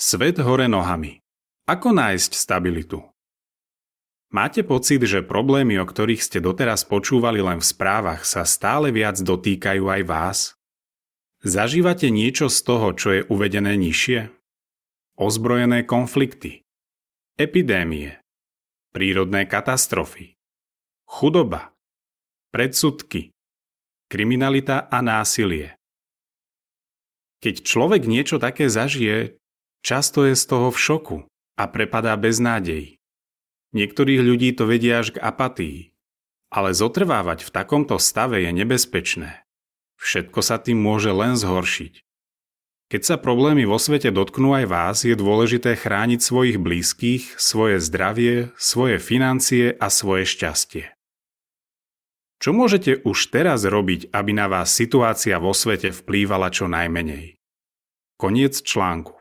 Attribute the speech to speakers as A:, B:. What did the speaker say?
A: Svet hore nohami. Ako nájsť stabilitu? Máte pocit, že problémy, o ktorých ste doteraz počúvali len v správach, sa stále viac dotýkajú aj vás? Zažívate niečo z toho, čo je uvedené nižšie? Ozbrojené konflikty, epidémie, prírodné katastrofy, chudoba, predsudky, kriminalita a násilie. Keď človek niečo také zažije, Často je z toho v šoku a prepadá bez nádej. Niektorých ľudí to vedia až k apatii. Ale zotrvávať v takomto stave je nebezpečné. Všetko sa tým môže len zhoršiť. Keď sa problémy vo svete dotknú aj vás, je dôležité chrániť svojich blízkych, svoje zdravie, svoje financie a svoje šťastie. Čo môžete už teraz robiť, aby na vás situácia vo svete vplývala čo najmenej? Koniec článku.